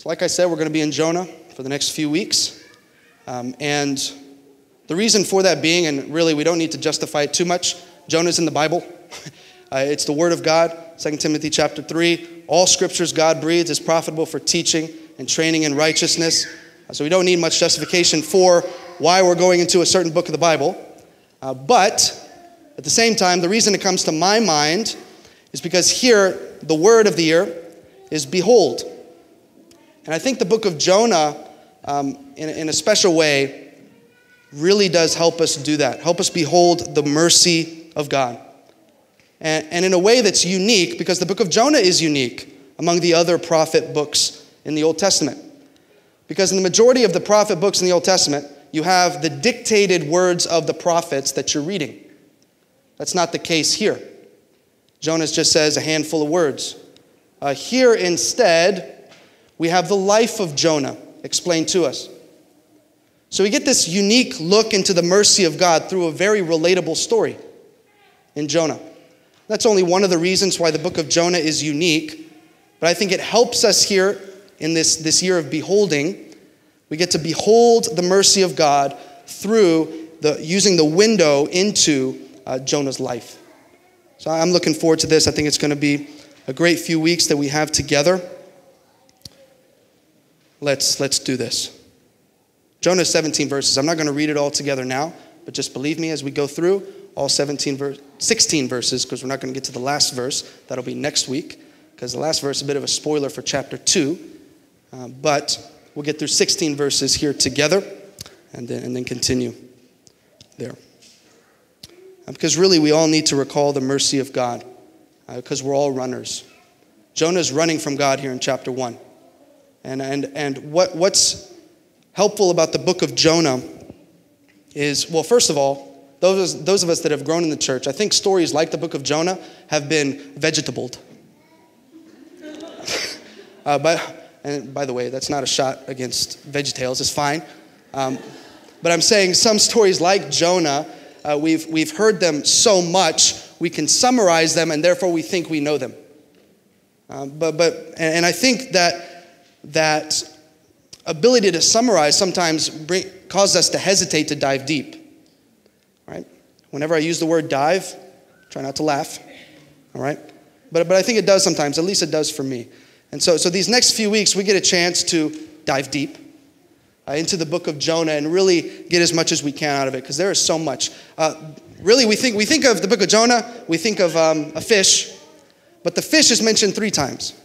So, like I said, we're going to be in Jonah for the next few weeks. Um, and the reason for that being, and really we don't need to justify it too much, Jonah's in the Bible. uh, it's the Word of God, 2 Timothy chapter 3. All scriptures God breathes is profitable for teaching and training in righteousness. Uh, so we don't need much justification for why we're going into a certain book of the Bible. Uh, but at the same time, the reason it comes to my mind is because here, the word of the year is behold. And I think the book of Jonah, um, in, in a special way, really does help us do that, help us behold the mercy of God. And, and in a way that's unique, because the book of Jonah is unique among the other prophet books in the Old Testament. Because in the majority of the prophet books in the Old Testament, you have the dictated words of the prophets that you're reading. That's not the case here. Jonah just says a handful of words. Uh, here instead, we have the life of Jonah explained to us. So we get this unique look into the mercy of God through a very relatable story in Jonah. That's only one of the reasons why the book of Jonah is unique, but I think it helps us here in this, this year of beholding. We get to behold the mercy of God through the, using the window into uh, Jonah's life. So I'm looking forward to this. I think it's going to be a great few weeks that we have together. Let's, let's do this. Jonah 17 verses. I'm not going to read it all together now, but just believe me as we go through all 17 ver- 16 verses, because we're not going to get to the last verse. That'll be next week, because the last verse is a bit of a spoiler for chapter 2. Uh, but we'll get through 16 verses here together and then, and then continue there. Because really, we all need to recall the mercy of God, because uh, we're all runners. Jonah's running from God here in chapter 1. And, and, and what, what's helpful about the book of Jonah is, well, first of all, those, those of us that have grown in the church, I think stories like the book of Jonah have been vegetabled. uh, but, and by the way, that's not a shot against VeggieTales, it's fine. Um, but I'm saying some stories like Jonah uh, we've, we've heard them so much, we can summarize them, and therefore we think we know them. Um, but, but, and I think that that ability to summarize sometimes bring, causes us to hesitate to dive deep. Right? Whenever I use the word dive, try not to laugh. All right? But, but I think it does sometimes, at least it does for me. And so, so these next few weeks, we get a chance to dive deep uh, into the book of Jonah and really get as much as we can out of it because there is so much. Uh, really, we think, we think of the book of Jonah, we think of um, a fish, but the fish is mentioned three times.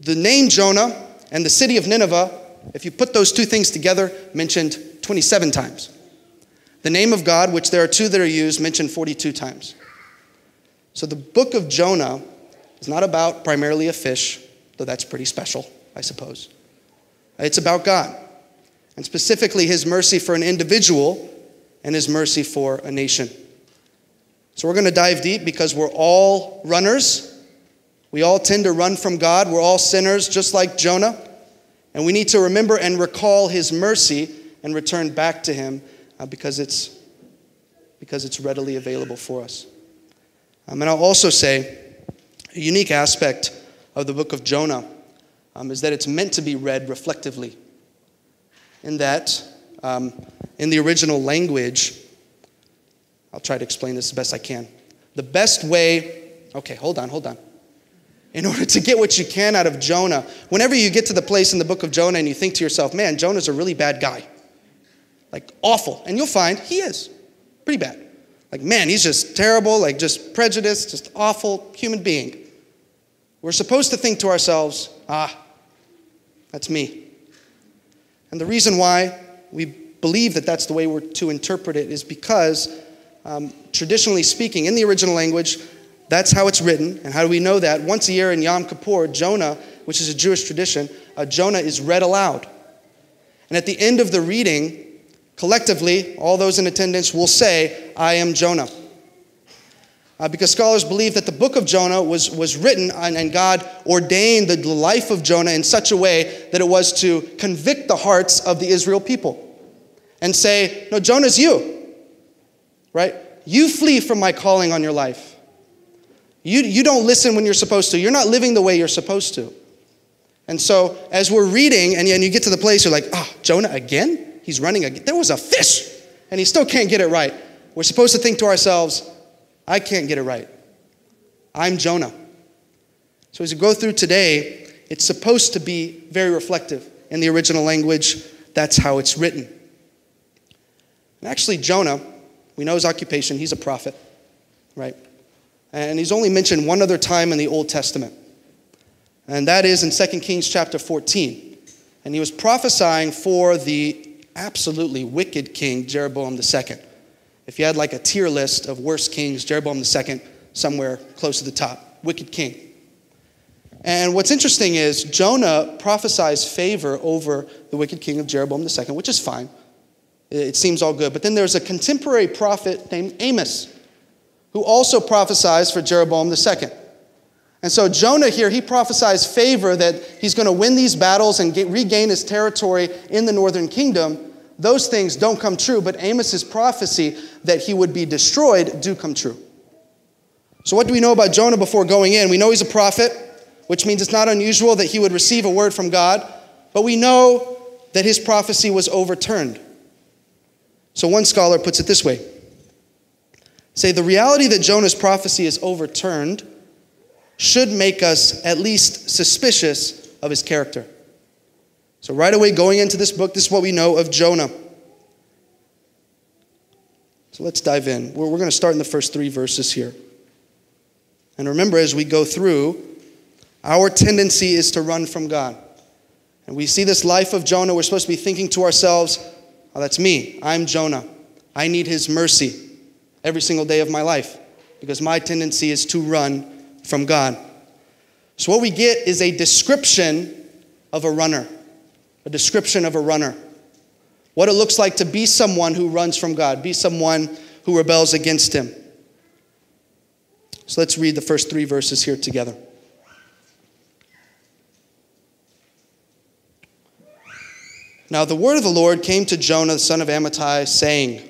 The name Jonah and the city of Nineveh, if you put those two things together, mentioned 27 times. The name of God, which there are two that are used, mentioned 42 times. So the book of Jonah is not about primarily a fish, though that's pretty special, I suppose. It's about God, and specifically His mercy for an individual and His mercy for a nation. So we're going to dive deep because we're all runners. We all tend to run from God. We're all sinners, just like Jonah. And we need to remember and recall His mercy and return back to Him uh, because, it's, because it's readily available for us. Um, and I'll also say a unique aspect of the book of Jonah um, is that it's meant to be read reflectively. In that, um, in the original language, I'll try to explain this as best I can. The best way, okay, hold on, hold on. In order to get what you can out of Jonah, whenever you get to the place in the book of Jonah and you think to yourself, man, Jonah's a really bad guy. Like, awful. And you'll find he is. Pretty bad. Like, man, he's just terrible, like, just prejudiced, just awful human being. We're supposed to think to ourselves, ah, that's me. And the reason why we believe that that's the way we're to interpret it is because, um, traditionally speaking, in the original language, that's how it's written. And how do we know that? Once a year in Yom Kippur, Jonah, which is a Jewish tradition, uh, Jonah is read aloud. And at the end of the reading, collectively, all those in attendance will say, I am Jonah uh, because scholars believe that the book of Jonah was, was written and, and God ordained the life of Jonah in such a way that it was to convict the hearts of the Israel people and say, No, Jonah's you, right? You flee from my calling on your life. You, you don't listen when you're supposed to. You're not living the way you're supposed to. And so, as we're reading, and, and you get to the place, you're like, oh, Jonah again? He's running again. There was a fish, and he still can't get it right. We're supposed to think to ourselves, I can't get it right. I'm Jonah. So, as we go through today, it's supposed to be very reflective. In the original language, that's how it's written. And actually, Jonah, we know his occupation, he's a prophet, right? And he's only mentioned one other time in the Old Testament. And that is in 2 Kings chapter 14. And he was prophesying for the absolutely wicked king, Jeroboam II. If you had like a tier list of worst kings, Jeroboam II, somewhere close to the top, wicked king. And what's interesting is Jonah prophesies favor over the wicked king of Jeroboam II, which is fine. It seems all good. But then there's a contemporary prophet named Amos who also prophesies for Jeroboam II. And so Jonah here, he prophesies favor that he's going to win these battles and get, regain his territory in the northern kingdom. Those things don't come true, but Amos's prophecy that he would be destroyed do come true. So what do we know about Jonah before going in? We know he's a prophet, which means it's not unusual that he would receive a word from God, but we know that his prophecy was overturned. So one scholar puts it this way. Say the reality that Jonah's prophecy is overturned should make us at least suspicious of his character. So, right away, going into this book, this is what we know of Jonah. So, let's dive in. We're, we're going to start in the first three verses here. And remember, as we go through, our tendency is to run from God. And we see this life of Jonah, we're supposed to be thinking to ourselves, oh, that's me. I'm Jonah. I need his mercy every single day of my life because my tendency is to run from God. So, what we get is a description of a runner, a description of a runner. What it looks like to be someone who runs from God, be someone who rebels against Him. So, let's read the first three verses here together. Now, the word of the Lord came to Jonah, the son of Amittai, saying,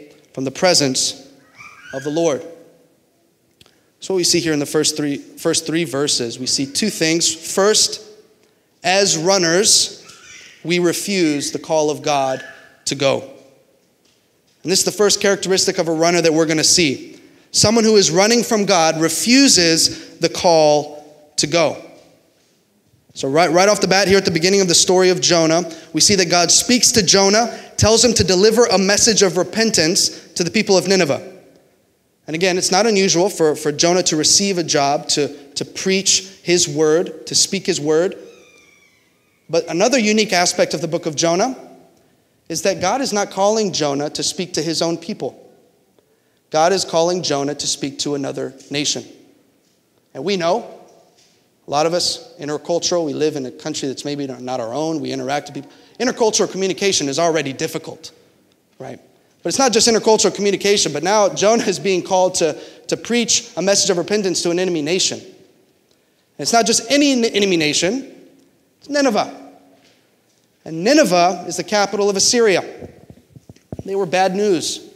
from the presence of the Lord. So what we see here in the first three, first three verses, we see two things. First, as runners, we refuse the call of God to go. And this is the first characteristic of a runner that we're going to see. Someone who is running from God refuses the call to go. So, right, right off the bat, here at the beginning of the story of Jonah, we see that God speaks to Jonah, tells him to deliver a message of repentance to the people of Nineveh. And again, it's not unusual for, for Jonah to receive a job, to, to preach his word, to speak his word. But another unique aspect of the book of Jonah is that God is not calling Jonah to speak to his own people. God is calling Jonah to speak to another nation. And we know, a lot of us, intercultural, we live in a country that's maybe not our own, we interact with people. Intercultural communication is already difficult, right? But it's not just intercultural communication, but now Jonah is being called to, to preach a message of repentance to an enemy nation. And it's not just any enemy nation, it's Nineveh. And Nineveh is the capital of Assyria. They were bad news.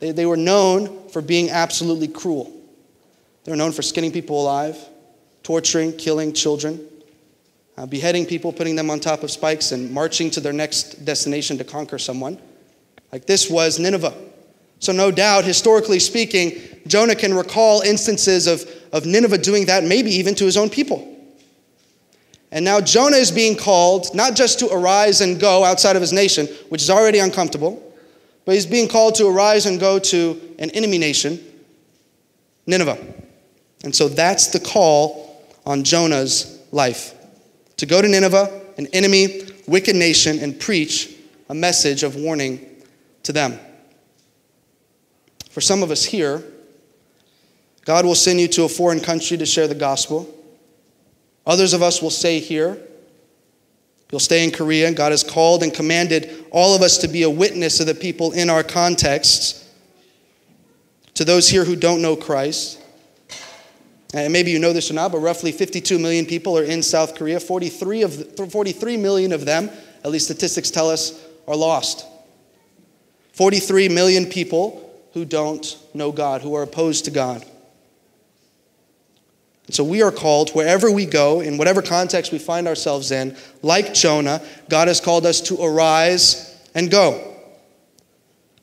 They, they were known for being absolutely cruel. They were known for skinning people alive, torturing, killing children, uh, beheading people, putting them on top of spikes, and marching to their next destination to conquer someone. Like this was Nineveh. So, no doubt, historically speaking, Jonah can recall instances of, of Nineveh doing that, maybe even to his own people. And now Jonah is being called not just to arise and go outside of his nation, which is already uncomfortable, but he's being called to arise and go to an enemy nation, Nineveh. And so that's the call on Jonah's life to go to Nineveh, an enemy, wicked nation, and preach a message of warning to them. For some of us here, God will send you to a foreign country to share the gospel. Others of us will stay here. You'll stay in Korea. God has called and commanded all of us to be a witness to the people in our contexts, to those here who don't know Christ. And maybe you know this or not, but roughly 52 million people are in South Korea. 43, of, 43 million of them, at least statistics tell us, are lost. 43 million people who don't know God, who are opposed to God. And so we are called wherever we go, in whatever context we find ourselves in, like Jonah, God has called us to arise and go.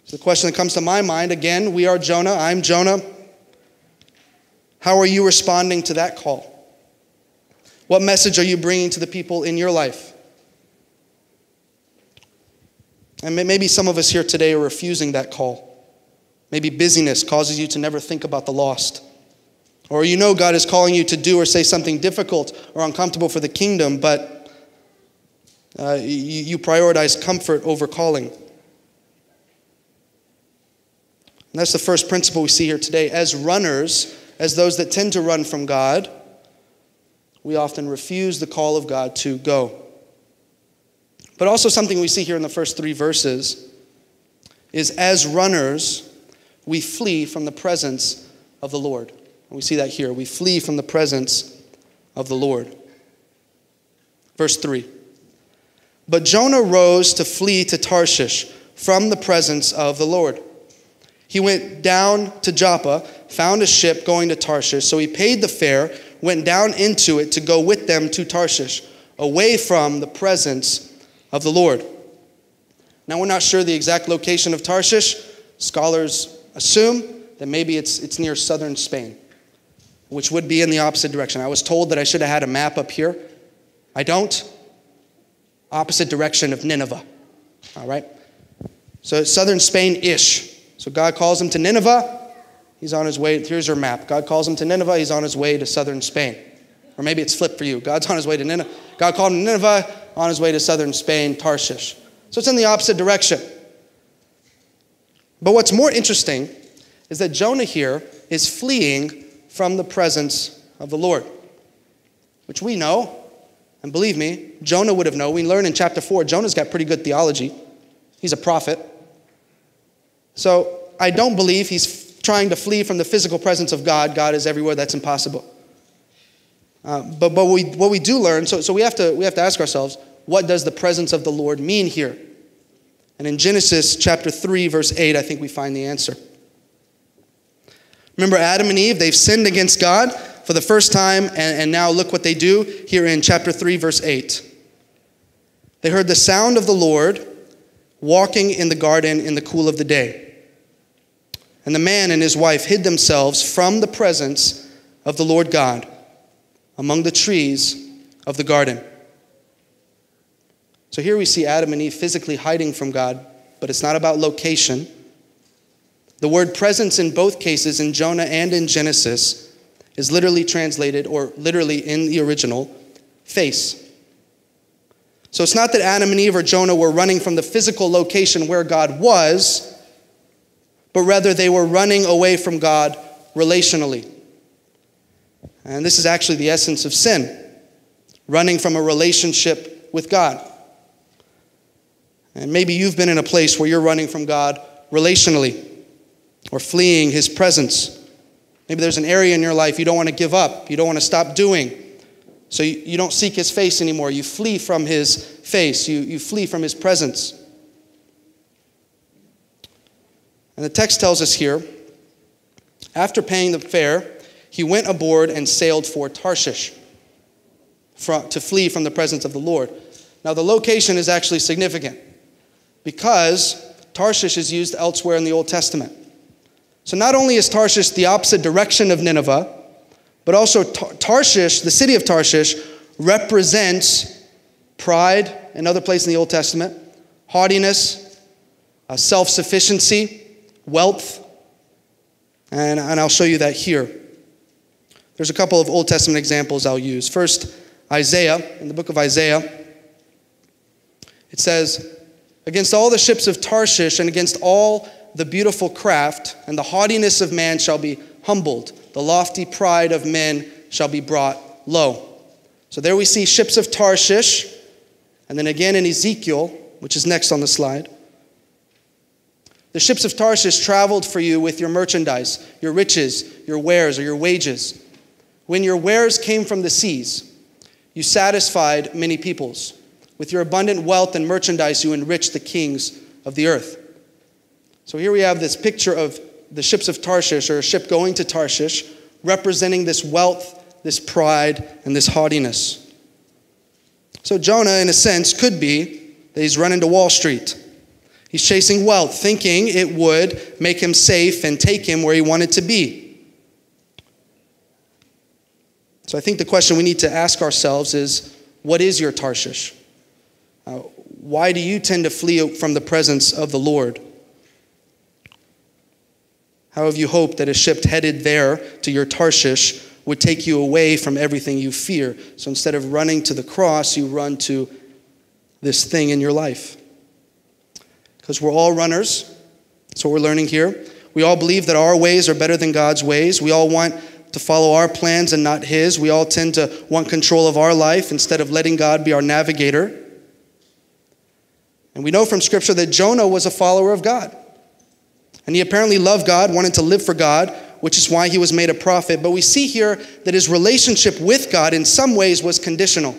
So the question that comes to my mind again, we are Jonah, I'm Jonah. How are you responding to that call? What message are you bringing to the people in your life? And maybe some of us here today are refusing that call. Maybe busyness causes you to never think about the lost. Or you know God is calling you to do or say something difficult or uncomfortable for the kingdom, but uh, you, you prioritize comfort over calling. And that's the first principle we see here today. As runners, as those that tend to run from God, we often refuse the call of God to go. But also, something we see here in the first three verses is as runners, we flee from the presence of the Lord. And we see that here. We flee from the presence of the Lord. Verse 3 But Jonah rose to flee to Tarshish from the presence of the Lord. He went down to Joppa, found a ship going to Tarshish, so he paid the fare, went down into it to go with them to Tarshish, away from the presence of the Lord. Now, we're not sure the exact location of Tarshish. Scholars assume that maybe it's, it's near southern Spain which would be in the opposite direction. I was told that I should have had a map up here. I don't. Opposite direction of Nineveh. All right? So southern Spain ish. So God calls him to Nineveh. He's on his way. Here's your map. God calls him to Nineveh. He's on his way to southern Spain. Or maybe it's flipped for you. God's on his way to Nineveh. God called him to Nineveh, on his way to southern Spain, Tarshish. So it's in the opposite direction. But what's more interesting is that Jonah here is fleeing from the presence of the Lord, which we know. And believe me, Jonah would have known. We learn in chapter 4, Jonah's got pretty good theology. He's a prophet. So I don't believe he's trying to flee from the physical presence of God. God is everywhere. That's impossible. Uh, but but we, what we do learn, so, so we, have to, we have to ask ourselves, what does the presence of the Lord mean here? And in Genesis chapter 3, verse 8, I think we find the answer. Remember Adam and Eve? They've sinned against God for the first time, and, and now look what they do here in chapter 3, verse 8. They heard the sound of the Lord walking in the garden in the cool of the day. And the man and his wife hid themselves from the presence of the Lord God among the trees of the garden. So here we see Adam and Eve physically hiding from God, but it's not about location. The word presence in both cases, in Jonah and in Genesis, is literally translated, or literally in the original, face. So it's not that Adam and Eve or Jonah were running from the physical location where God was, but rather they were running away from God relationally. And this is actually the essence of sin running from a relationship with God. And maybe you've been in a place where you're running from God relationally or fleeing his presence. Maybe there's an area in your life you don't want to give up, you don't want to stop doing. So you, you don't seek his face anymore. You flee from his face, you, you flee from his presence. And the text tells us here after paying the fare, he went aboard and sailed for Tarshish to flee from the presence of the Lord. Now, the location is actually significant because Tarshish is used elsewhere in the Old Testament. So not only is Tarshish the opposite direction of Nineveh, but also Tarshish, the city of Tarshish, represents pride, another place in the Old Testament, haughtiness, uh, self sufficiency, wealth. And, and I'll show you that here. There's a couple of Old Testament examples I'll use. First, Isaiah, in the book of Isaiah, it says, Against all the ships of Tarshish and against all the beautiful craft, and the haughtiness of man shall be humbled. The lofty pride of men shall be brought low. So there we see ships of Tarshish, and then again in Ezekiel, which is next on the slide. The ships of Tarshish traveled for you with your merchandise, your riches, your wares, or your wages. When your wares came from the seas, you satisfied many peoples. With your abundant wealth and merchandise, you enriched the kings of the earth. So here we have this picture of the ships of Tarshish, or a ship going to Tarshish, representing this wealth, this pride, and this haughtiness. So Jonah, in a sense, could be that he's running to Wall Street. He's chasing wealth, thinking it would make him safe and take him where he wanted to be. So I think the question we need to ask ourselves is what is your Tarshish? Uh, why do you tend to flee from the presence of the Lord? How have you hoped that a ship headed there to your Tarshish would take you away from everything you fear? So instead of running to the cross, you run to this thing in your life. Because we're all runners. That's what we're learning here. We all believe that our ways are better than God's ways. We all want to follow our plans and not His. We all tend to want control of our life instead of letting God be our navigator. And we know from Scripture that Jonah was a follower of God. And he apparently loved God, wanted to live for God, which is why he was made a prophet. But we see here that his relationship with God in some ways was conditional.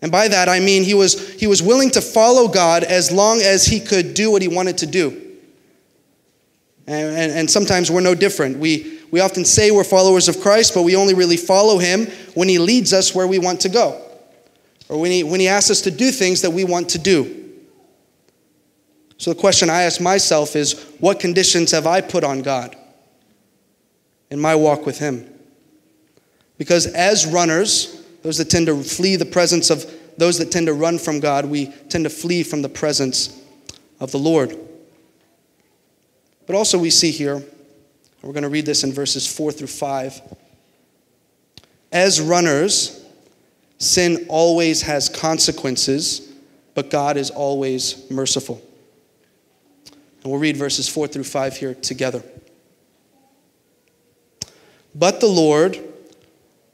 And by that I mean he was, he was willing to follow God as long as he could do what he wanted to do. And, and, and, sometimes we're no different. We, we often say we're followers of Christ, but we only really follow him when he leads us where we want to go, or when he, when he asks us to do things that we want to do. So the question I ask myself is what conditions have I put on God in my walk with Him? Because as runners, those that tend to flee the presence of those that tend to run from God, we tend to flee from the presence of the Lord. But also, we see here, we're going to read this in verses 4 through 5. As runners, sin always has consequences, but God is always merciful. And we'll read verses 4 through 5 here together. But the Lord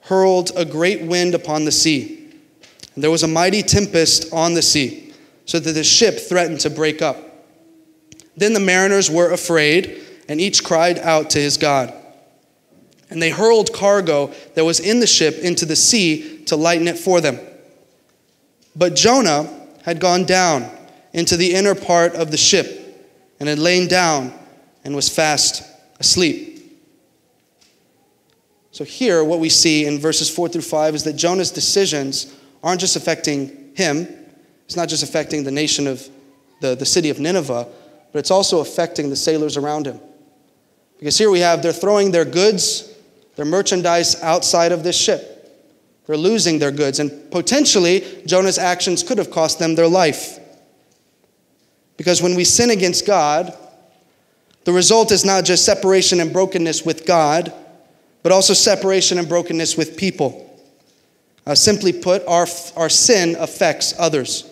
hurled a great wind upon the sea, and there was a mighty tempest on the sea, so that the ship threatened to break up. Then the mariners were afraid, and each cried out to his God. And they hurled cargo that was in the ship into the sea to lighten it for them. But Jonah had gone down into the inner part of the ship and had lain down and was fast asleep. So, here, what we see in verses 4 through 5 is that Jonah's decisions aren't just affecting him, it's not just affecting the nation of the, the city of Nineveh, but it's also affecting the sailors around him. Because here we have, they're throwing their goods, their merchandise outside of this ship. They're losing their goods, and potentially, Jonah's actions could have cost them their life. Because when we sin against God, the result is not just separation and brokenness with God, but also separation and brokenness with people. Uh, simply put, our, our sin affects others.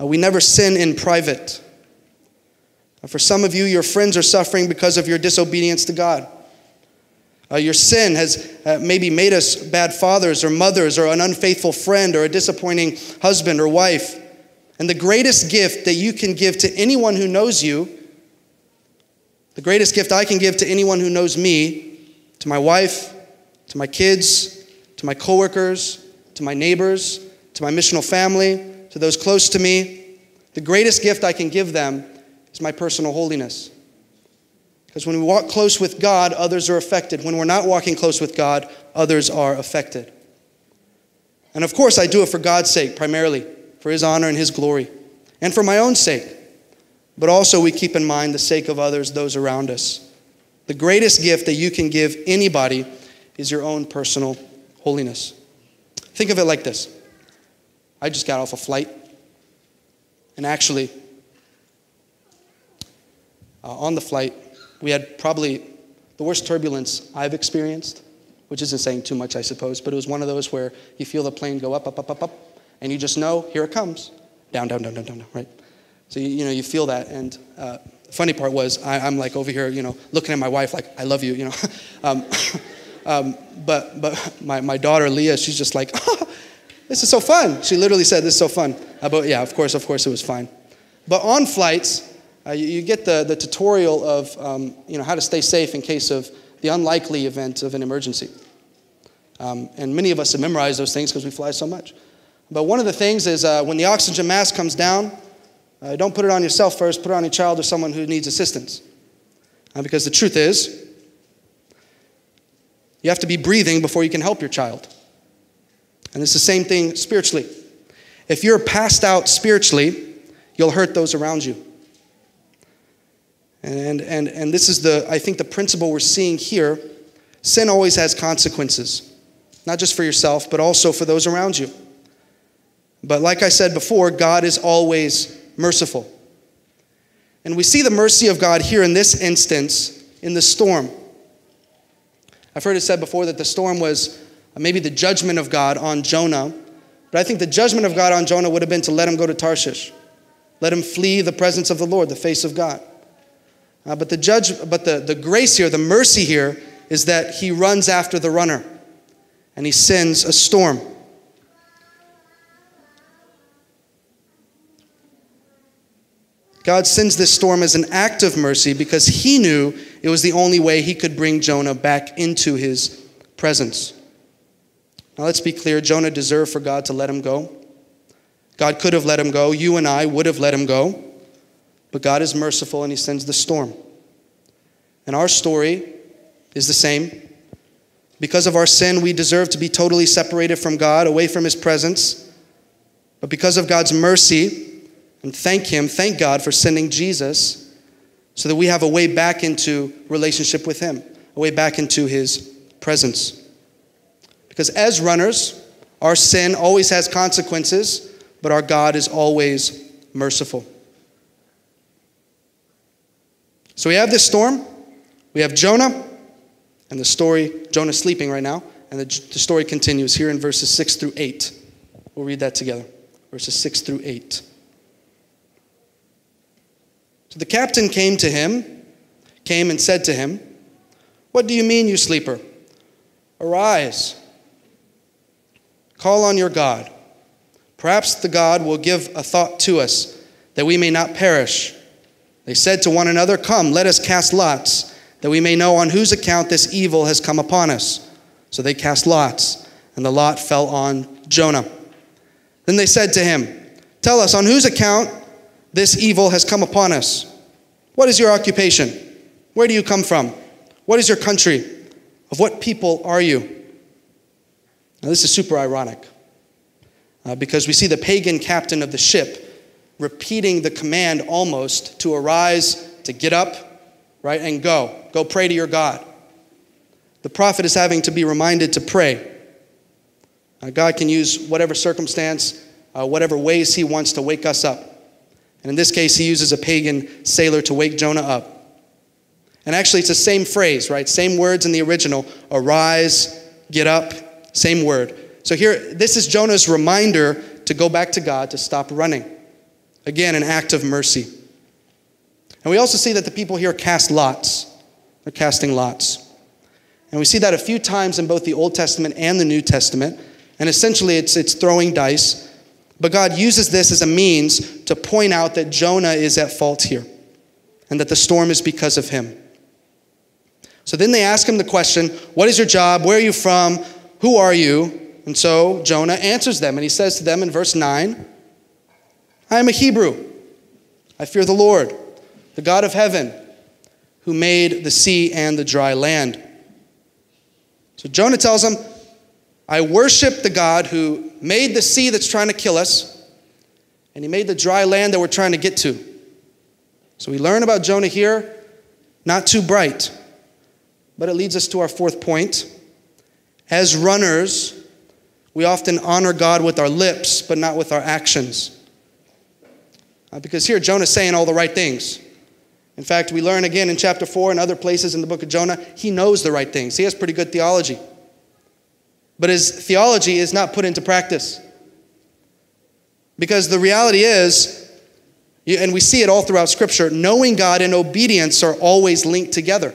Uh, we never sin in private. Uh, for some of you, your friends are suffering because of your disobedience to God. Uh, your sin has uh, maybe made us bad fathers or mothers or an unfaithful friend or a disappointing husband or wife. And the greatest gift that you can give to anyone who knows you, the greatest gift I can give to anyone who knows me, to my wife, to my kids, to my coworkers, to my neighbors, to my missional family, to those close to me, the greatest gift I can give them is my personal holiness. Because when we walk close with God, others are affected. When we're not walking close with God, others are affected. And of course, I do it for God's sake primarily for his honor and his glory, and for my own sake. But also, we keep in mind the sake of others, those around us. The greatest gift that you can give anybody is your own personal holiness. Think of it like this I just got off a flight, and actually, uh, on the flight, we had probably the worst turbulence I've experienced, which isn't saying too much, I suppose, but it was one of those where you feel the plane go up, up, up, up, up, and you just know, here it comes. Down, down, down, down, down, right? So, you, you know, you feel that. And uh, funny part was, I, am like over here, you know, looking at my wife like, I love you, you know. um, Um, but but my, my daughter Leah, she's just like, oh, this is so fun. She literally said, this is so fun. Uh, but yeah, of course, of course it was fine. But on flights, uh, you, you, get the, the tutorial of um, you know, how to stay safe in case of the unlikely event of an emergency. Um, and many of us have memorized those things because we fly so much. But one of the things is uh, when the oxygen mask comes down, uh, don't put it on yourself first, put it on your child or someone who needs assistance. Uh, because the truth is, you have to be breathing before you can help your child. And it's the same thing spiritually. If you're passed out spiritually, you'll hurt those around you. And, and, and this is the, I think, the principle we're seeing here. Sin always has consequences, not just for yourself, but also for those around you. But like I said before, God is always merciful. And we see the mercy of God here in this instance in the storm. I've heard it said before that the storm was maybe the judgment of God on Jonah, but I think the judgment of God on Jonah would have been to let him go to Tarshish, let him flee the presence of the Lord, the face of God. Uh, but the judge, but the, the grace here, the mercy here, is that he runs after the runner and he sends a storm. God sends this storm as an act of mercy because he knew it was the only way he could bring Jonah back into his presence. Now, let's be clear Jonah deserved for God to let him go. God could have let him go. You and I would have let him go. But God is merciful and he sends the storm. And our story is the same. Because of our sin, we deserve to be totally separated from God, away from his presence. But because of God's mercy, and thank him, thank God for sending Jesus so that we have a way back into relationship with him, a way back into his presence. Because as runners, our sin always has consequences, but our God is always merciful. So we have this storm, we have Jonah, and the story, Jonah's sleeping right now, and the, the story continues here in verses 6 through 8. We'll read that together. Verses 6 through 8. So the captain came to him, came and said to him, What do you mean, you sleeper? Arise, call on your God. Perhaps the God will give a thought to us that we may not perish. They said to one another, Come, let us cast lots, that we may know on whose account this evil has come upon us. So they cast lots, and the lot fell on Jonah. Then they said to him, Tell us, on whose account this evil has come upon us? What is your occupation? Where do you come from? What is your country? Of what people are you? Now, this is super ironic uh, because we see the pagan captain of the ship repeating the command almost to arise, to get up, right, and go. Go pray to your God. The prophet is having to be reminded to pray. Uh, God can use whatever circumstance, uh, whatever ways He wants to wake us up. And in this case, He uses a pagan sailor to wake Jonah up. And actually, it's the same phrase, right? Same words in the original arise, get up, same word. So here, this is Jonah's reminder to go back to God, to stop running. Again, an act of mercy. And we also see that the people here cast lots. They're casting lots. And we see that a few times in both the Old Testament and the New Testament. And essentially, it's, it's throwing dice. But God uses this as a means to point out that Jonah is at fault here and that the storm is because of him. So then they ask him the question What is your job? Where are you from? Who are you? And so Jonah answers them, and he says to them in verse 9, I am a Hebrew. I fear the Lord, the God of heaven, who made the sea and the dry land. So Jonah tells them, I worship the God who made the sea that's trying to kill us, and he made the dry land that we're trying to get to. So we learn about Jonah here, not too bright. But it leads us to our fourth point. As runners, we often honor God with our lips, but not with our actions. Uh, because here, Jonah's saying all the right things. In fact, we learn again in chapter 4 and other places in the book of Jonah, he knows the right things. He has pretty good theology. But his theology is not put into practice. Because the reality is, and we see it all throughout Scripture, knowing God and obedience are always linked together.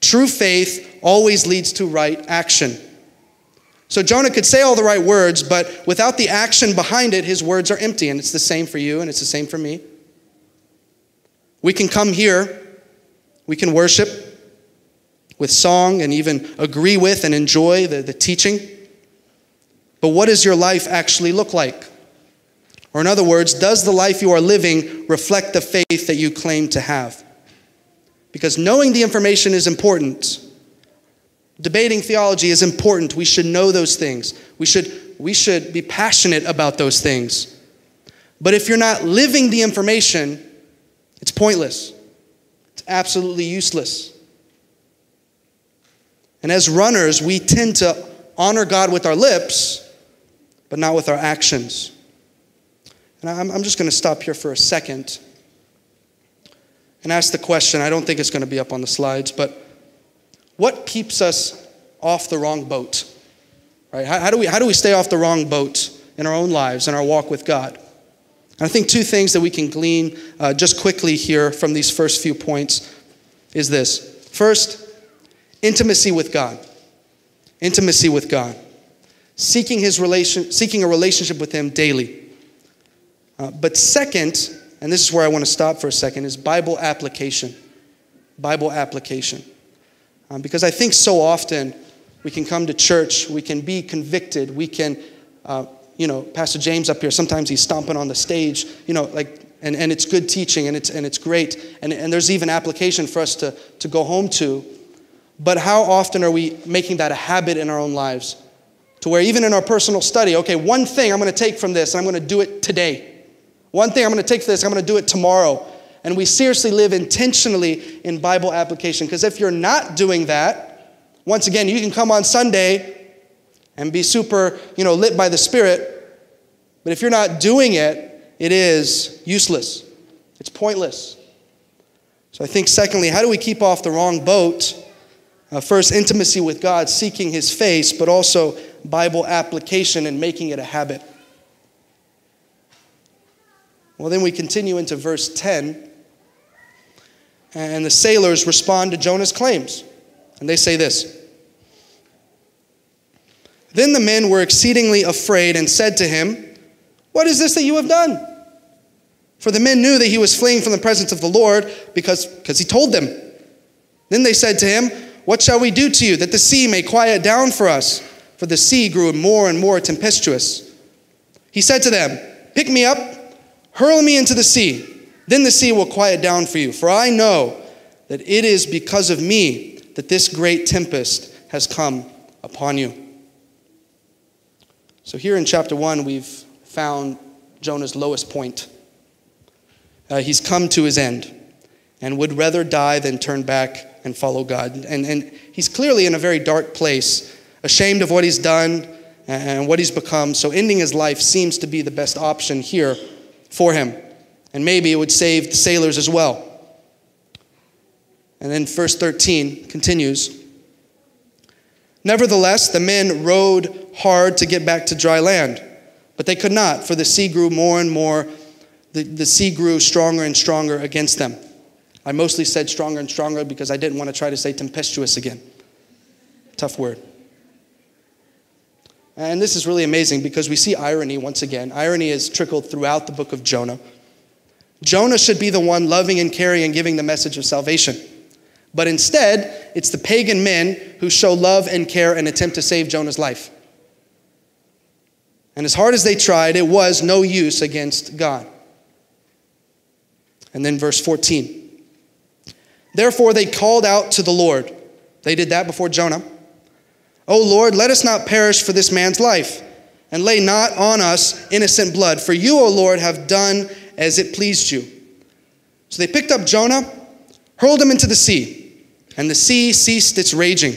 True faith always leads to right action. So Jonah could say all the right words, but without the action behind it, his words are empty. And it's the same for you, and it's the same for me. We can come here, we can worship with song and even agree with and enjoy the, the teaching. But what does your life actually look like? Or, in other words, does the life you are living reflect the faith that you claim to have? Because knowing the information is important. Debating theology is important. We should know those things. We should, we should be passionate about those things. But if you're not living the information, it's pointless. It's absolutely useless. And as runners, we tend to honor God with our lips, but not with our actions. And I'm, I'm just going to stop here for a second and ask the question. I don't think it's going to be up on the slides, but what keeps us off the wrong boat? Right? How, how, do we, how do we stay off the wrong boat in our own lives, in our walk with God? And I think two things that we can glean uh, just quickly here from these first few points is this. First, intimacy with God. Intimacy with God. Seeking, his relation, seeking a relationship with Him daily. Uh, but second, and this is where I want to stop for a second, is Bible application. Bible application. Um, because I think so often we can come to church, we can be convicted, we can uh, you know, Pastor James up here, sometimes he's stomping on the stage, you know, like, and, and it's good teaching and it's, and it's great. And, and there's even application for us to, to go home to. But how often are we making that a habit in our own lives? To where even in our personal study, okay, one thing I'm going to take from this and I'm going to do it today. One thing I'm going to take from this, I'm going to do it tomorrow. And we seriously live intentionally in Bible application. Because if you're not doing that, once again, you can come on Sunday and be super, you know, lit by the Spirit. But if you're not doing it, it is useless. It's pointless. So I think, secondly, how do we keep off the wrong boat? Uh, first, intimacy with God, seeking His face, but also Bible application and making it a habit. Well, then we continue into verse 10, and the sailors respond to Jonah's claims. And they say this then the men were exceedingly afraid and said to him, What is this that you have done? For the men knew that he was fleeing from the presence of the Lord because, because he told them. Then they said to him, What shall we do to you that the sea may quiet down for us? For the sea grew more and more tempestuous. He said to them, Pick me up, hurl me into the sea. Then the sea will quiet down for you. For I know that it is because of me that this great tempest has come upon you. So, here in chapter 1, we've found Jonah's lowest point. Uh, he's come to his end and would rather die than turn back and follow God. And, and he's clearly in a very dark place, ashamed of what he's done and what he's become. So, ending his life seems to be the best option here for him. And maybe it would save the sailors as well. And then verse 13 continues Nevertheless, the men rowed hard to get back to dry land, but they could not, for the sea grew more and more, the, the sea grew stronger and stronger against them. I mostly said stronger and stronger because I didn't want to try to say tempestuous again. Tough word. And this is really amazing because we see irony once again. Irony is trickled throughout the book of Jonah. Jonah should be the one loving and caring and giving the message of salvation. But instead, it's the pagan men who show love and care and attempt to save Jonah's life. And as hard as they tried, it was no use against God. And then verse 14. Therefore, they called out to the Lord. They did that before Jonah. O Lord, let us not perish for this man's life, and lay not on us innocent blood. For you, O Lord, have done as it pleased you. So they picked up Jonah, hurled him into the sea and the sea ceased its raging.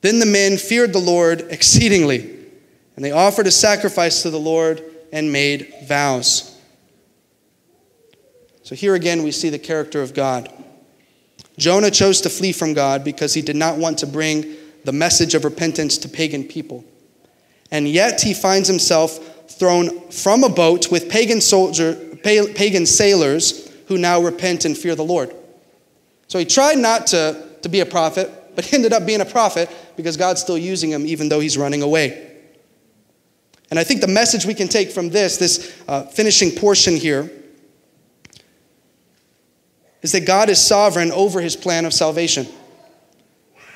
Then the men feared the Lord exceedingly, and they offered a sacrifice to the Lord and made vows. So here again we see the character of God. Jonah chose to flee from God because he did not want to bring the message of repentance to pagan people. And yet he finds himself thrown from a boat with pagan soldier, pagan sailors who now repent and fear the Lord. So he tried not to to be a prophet, but ended up being a prophet because God's still using him even though he's running away. And I think the message we can take from this, this uh, finishing portion here, is that God is sovereign over his plan of salvation.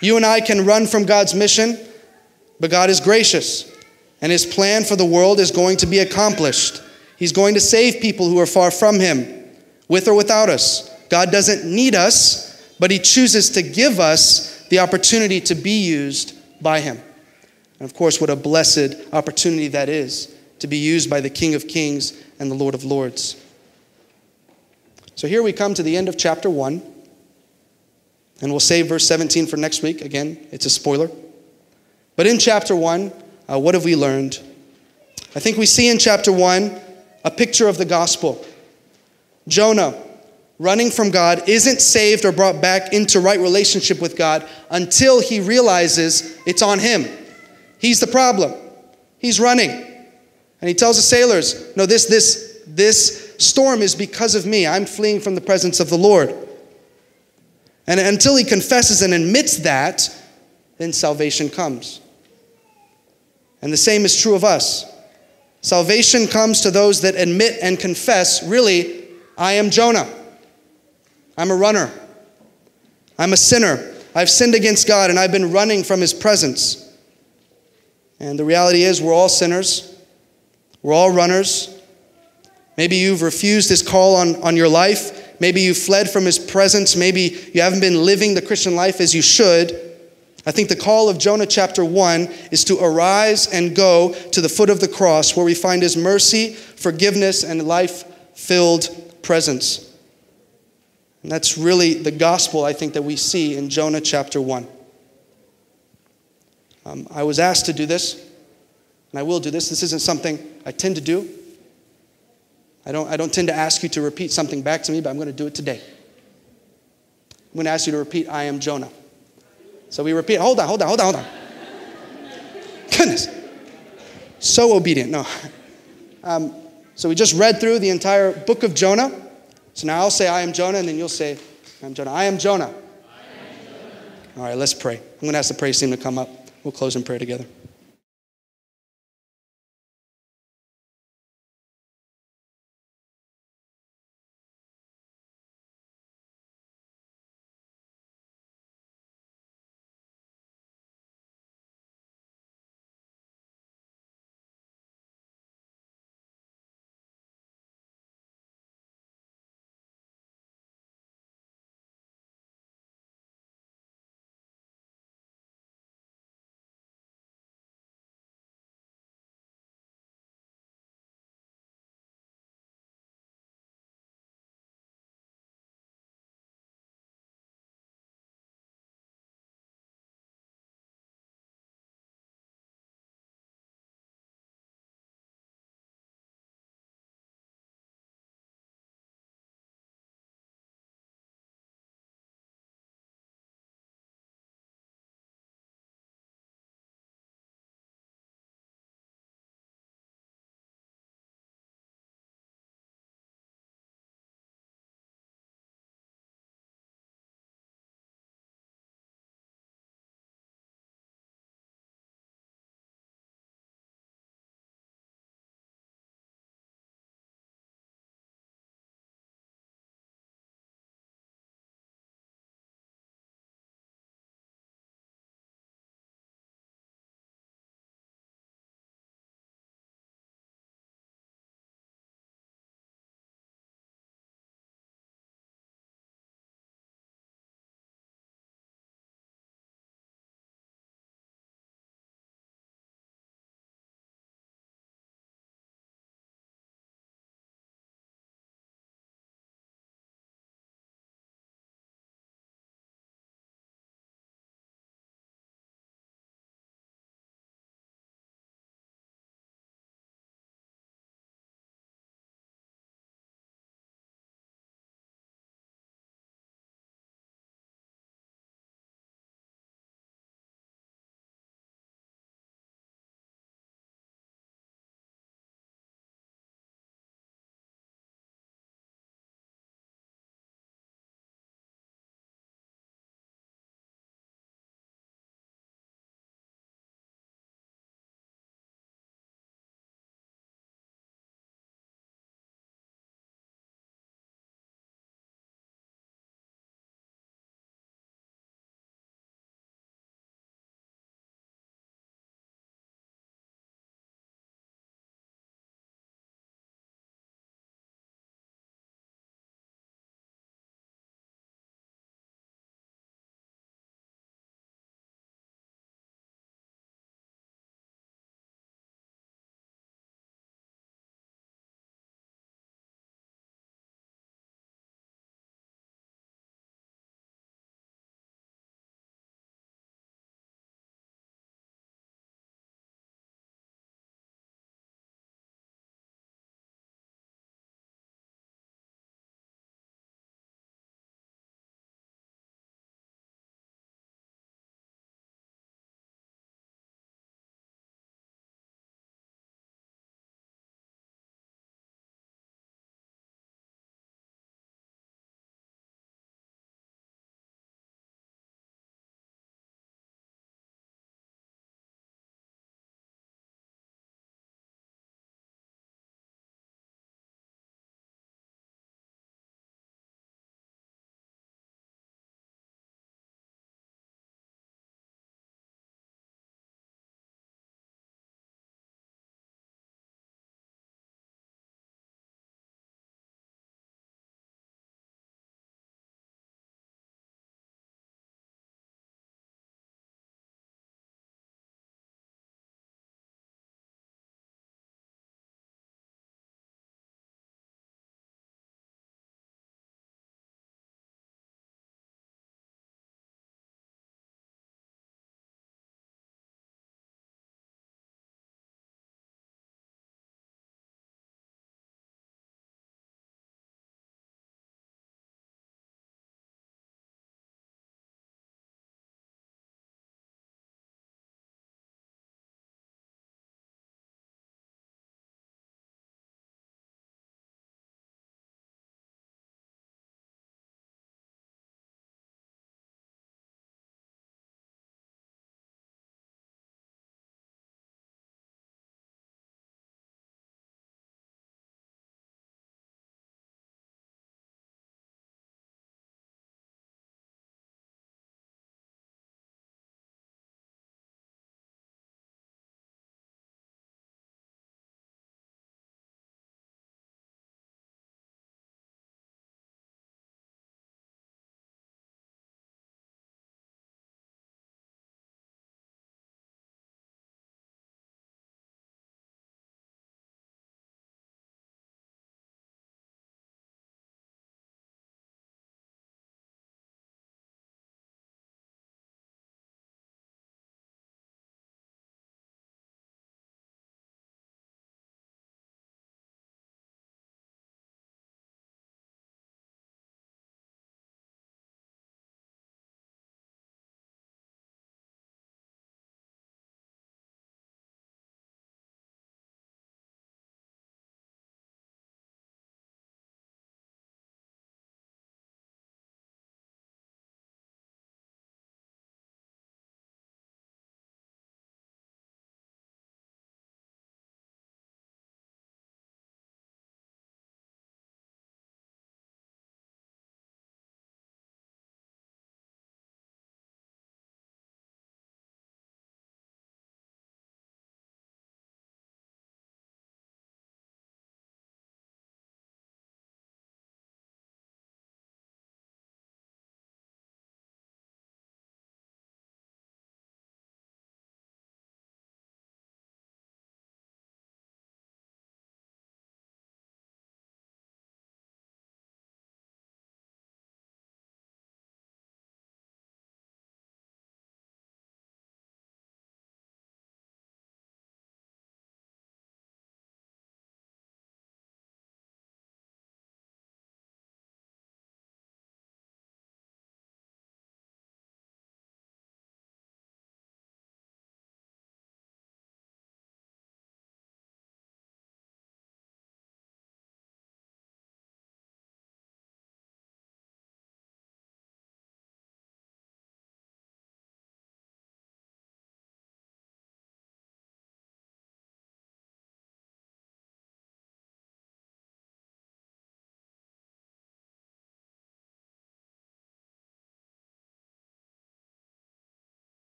You and I can run from God's mission, but God is gracious, and his plan for the world is going to be accomplished. He's going to save people who are far from him, with or without us. God doesn't need us, but he chooses to give us the opportunity to be used by him. And of course, what a blessed opportunity that is to be used by the King of Kings and the Lord of Lords. So here we come to the end of chapter 1. And we'll save verse 17 for next week. Again, it's a spoiler. But in chapter 1, uh, what have we learned? I think we see in chapter 1 a picture of the gospel. Jonah, running from God, isn't saved or brought back into right relationship with God until he realizes it's on him. He's the problem. He's running. And he tells the sailors, No, this, this, this storm is because of me. I'm fleeing from the presence of the Lord. And until he confesses and admits that, then salvation comes. And the same is true of us. Salvation comes to those that admit and confess, really, I am Jonah. I'm a runner. I'm a sinner. I've sinned against God and I've been running from his presence. And the reality is, we're all sinners, we're all runners. Maybe you've refused his call on, on your life. Maybe you fled from his presence. Maybe you haven't been living the Christian life as you should. I think the call of Jonah chapter 1 is to arise and go to the foot of the cross where we find his mercy, forgiveness, and life filled presence. And that's really the gospel, I think, that we see in Jonah chapter 1. Um, I was asked to do this, and I will do this. This isn't something I tend to do. I don't, I don't tend to ask you to repeat something back to me, but I'm going to do it today. I'm going to ask you to repeat, I am Jonah. So we repeat, hold on, hold on, hold on, hold on. Goodness. So obedient. No. Um, so we just read through the entire book of Jonah. So now I'll say, I am Jonah, and then you'll say, I'm Jonah. I am Jonah. I am Jonah. All right, let's pray. I'm going to ask the praise team to come up. We'll close in prayer together.